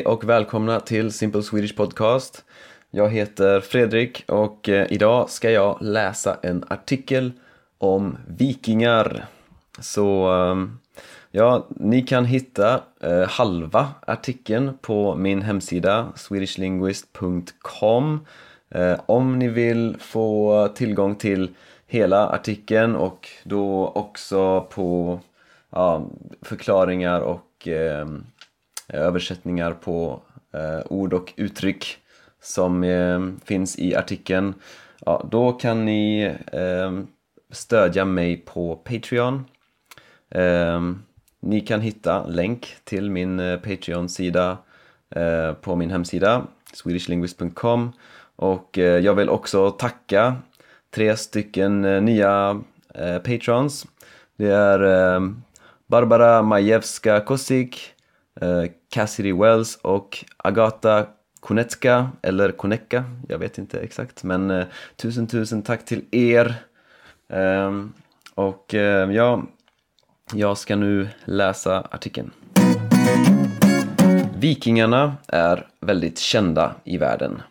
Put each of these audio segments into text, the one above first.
Hej och välkomna till Simple Swedish Podcast. Jag heter Fredrik och eh, idag ska jag läsa en artikel om vikingar. Så ehm, ja, ni kan hitta eh, halva artikeln på min hemsida swedishlinguist.com eh, om ni vill få tillgång till hela artikeln och då också på ja, förklaringar och eh, Eh, översättningar på eh, ord och uttryck som eh, finns i artikeln. Ja, då kan ni eh, stödja mig på Patreon. Eh, ni kan hitta länk till min eh, Patreon-sida eh, på min hemsida swedishlinguist.com och eh, jag vill också tacka tre stycken nya patrons. Det är Barbara Majewska Kosik, eh, Cassidy Wells och Agata Konecka, eller Konecka, jag vet inte exakt. Men eh, tusen tusen tack till er. Eh, och eh, ja, jag ska nu läsa artikeln. Vikingarna är väldigt kända i världen.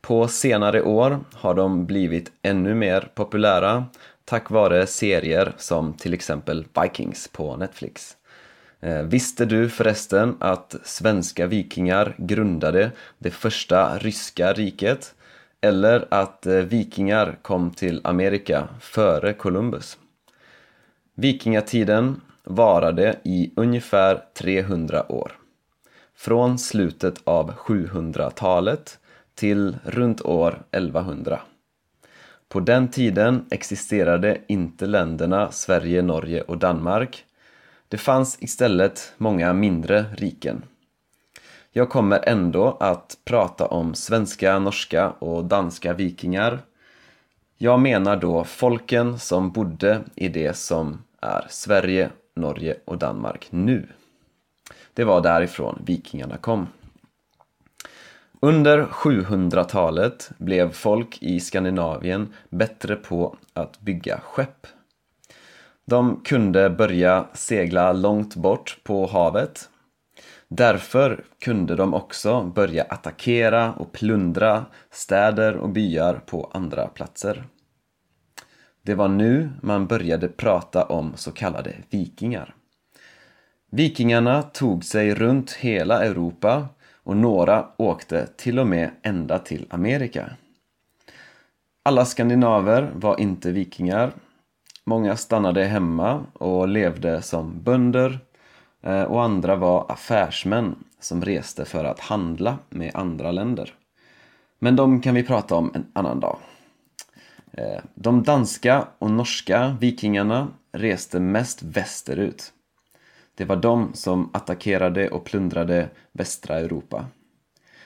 På senare år har de blivit ännu mer populära tack vare serier som till exempel Vikings på Netflix. Eh, visste du förresten att svenska vikingar grundade det första ryska riket? Eller att eh, vikingar kom till Amerika före Columbus? Vikingatiden varade i ungefär 300 år. Från slutet av 700-talet till runt år 1100. På den tiden existerade inte länderna Sverige, Norge och Danmark. Det fanns istället många mindre riken. Jag kommer ändå att prata om svenska, norska och danska vikingar. Jag menar då folken som bodde i det som är Sverige, Norge och Danmark nu. Det var därifrån vikingarna kom. Under 700-talet blev folk i Skandinavien bättre på att bygga skepp. De kunde börja segla långt bort på havet. Därför kunde de också börja attackera och plundra städer och byar på andra platser. Det var nu man började prata om så kallade vikingar. Vikingarna tog sig runt hela Europa och några åkte till och med ända till Amerika. Alla skandinaver var inte vikingar. Många stannade hemma och levde som bönder eh, och andra var affärsmän som reste för att handla med andra länder. Men de kan vi prata om en annan dag. Eh, de danska och norska vikingarna reste mest västerut det var de som attackerade och plundrade västra Europa.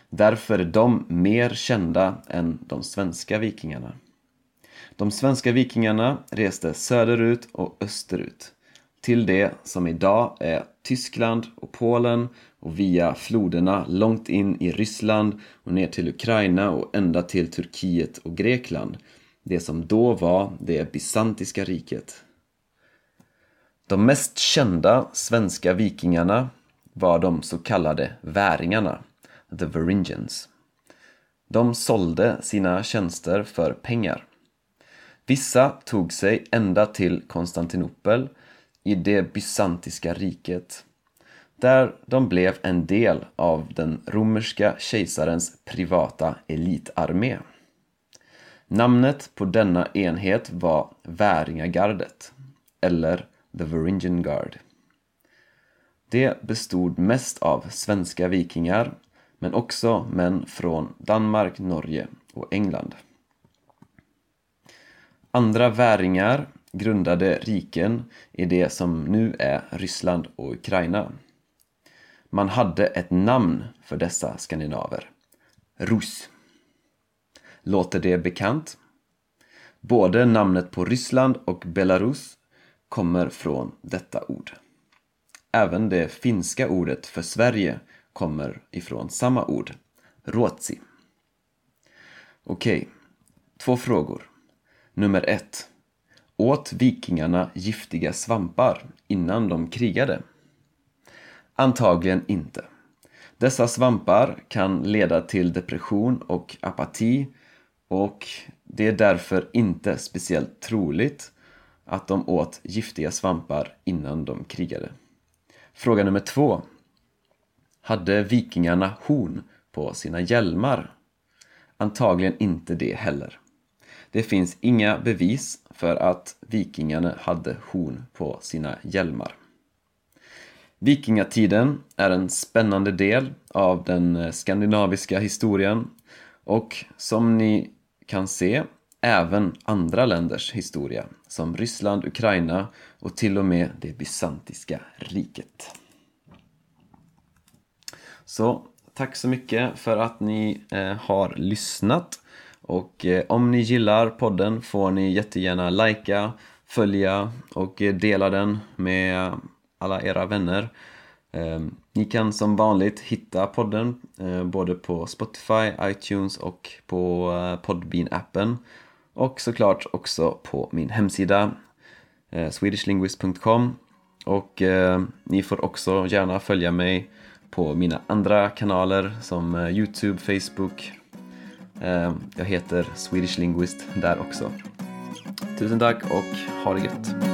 Därför är de mer kända än de svenska vikingarna. De svenska vikingarna reste söderut och österut till det som idag är Tyskland och Polen och via floderna långt in i Ryssland och ner till Ukraina och ända till Turkiet och Grekland. Det som då var det bysantiska riket. De mest kända svenska vikingarna var de så kallade väringarna, the Varingians. De sålde sina tjänster för pengar. Vissa tog sig ända till Konstantinopel i det bysantiska riket där de blev en del av den romerska kejsarens privata elitarmé. Namnet på denna enhet var Väringagardet, eller The Varingian Guard. Det bestod mest av svenska vikingar, men också män från Danmark, Norge och England. Andra väringar grundade riken i det som nu är Ryssland och Ukraina. Man hade ett namn för dessa skandinaver. Rus. Låter det bekant? Både namnet på Ryssland och Belarus kommer från detta ord. Även det finska ordet för Sverige kommer ifrån samma ord, Ruotsi. Okej, okay. två frågor. Nummer ett. Åt vikingarna giftiga svampar innan de krigade? Antagligen inte. Dessa svampar kan leda till depression och apati och det är därför inte speciellt troligt att de åt giftiga svampar innan de krigade. Fråga nummer två. Hade vikingarna horn på sina hjälmar? Antagligen inte det heller. Det finns inga bevis för att vikingarna hade horn på sina hjälmar. Vikingatiden är en spännande del av den eh, skandinaviska historien och som ni kan se även andra länders historia som Ryssland, Ukraina och till och med det bysantiska riket. Så tack så mycket för att ni eh, har lyssnat och eh, om ni gillar podden får ni jättegärna likea, följa och eh, dela den med alla era vänner. Eh, ni kan som vanligt hitta podden eh, både på Spotify, iTunes och på Podbean-appen och såklart också på min hemsida swedishlinguist.com och ni får också gärna följa mig på mina andra kanaler som Youtube, Facebook. Eh, jag heter Swedish Linguist där också. Tusen tack och ha det gött!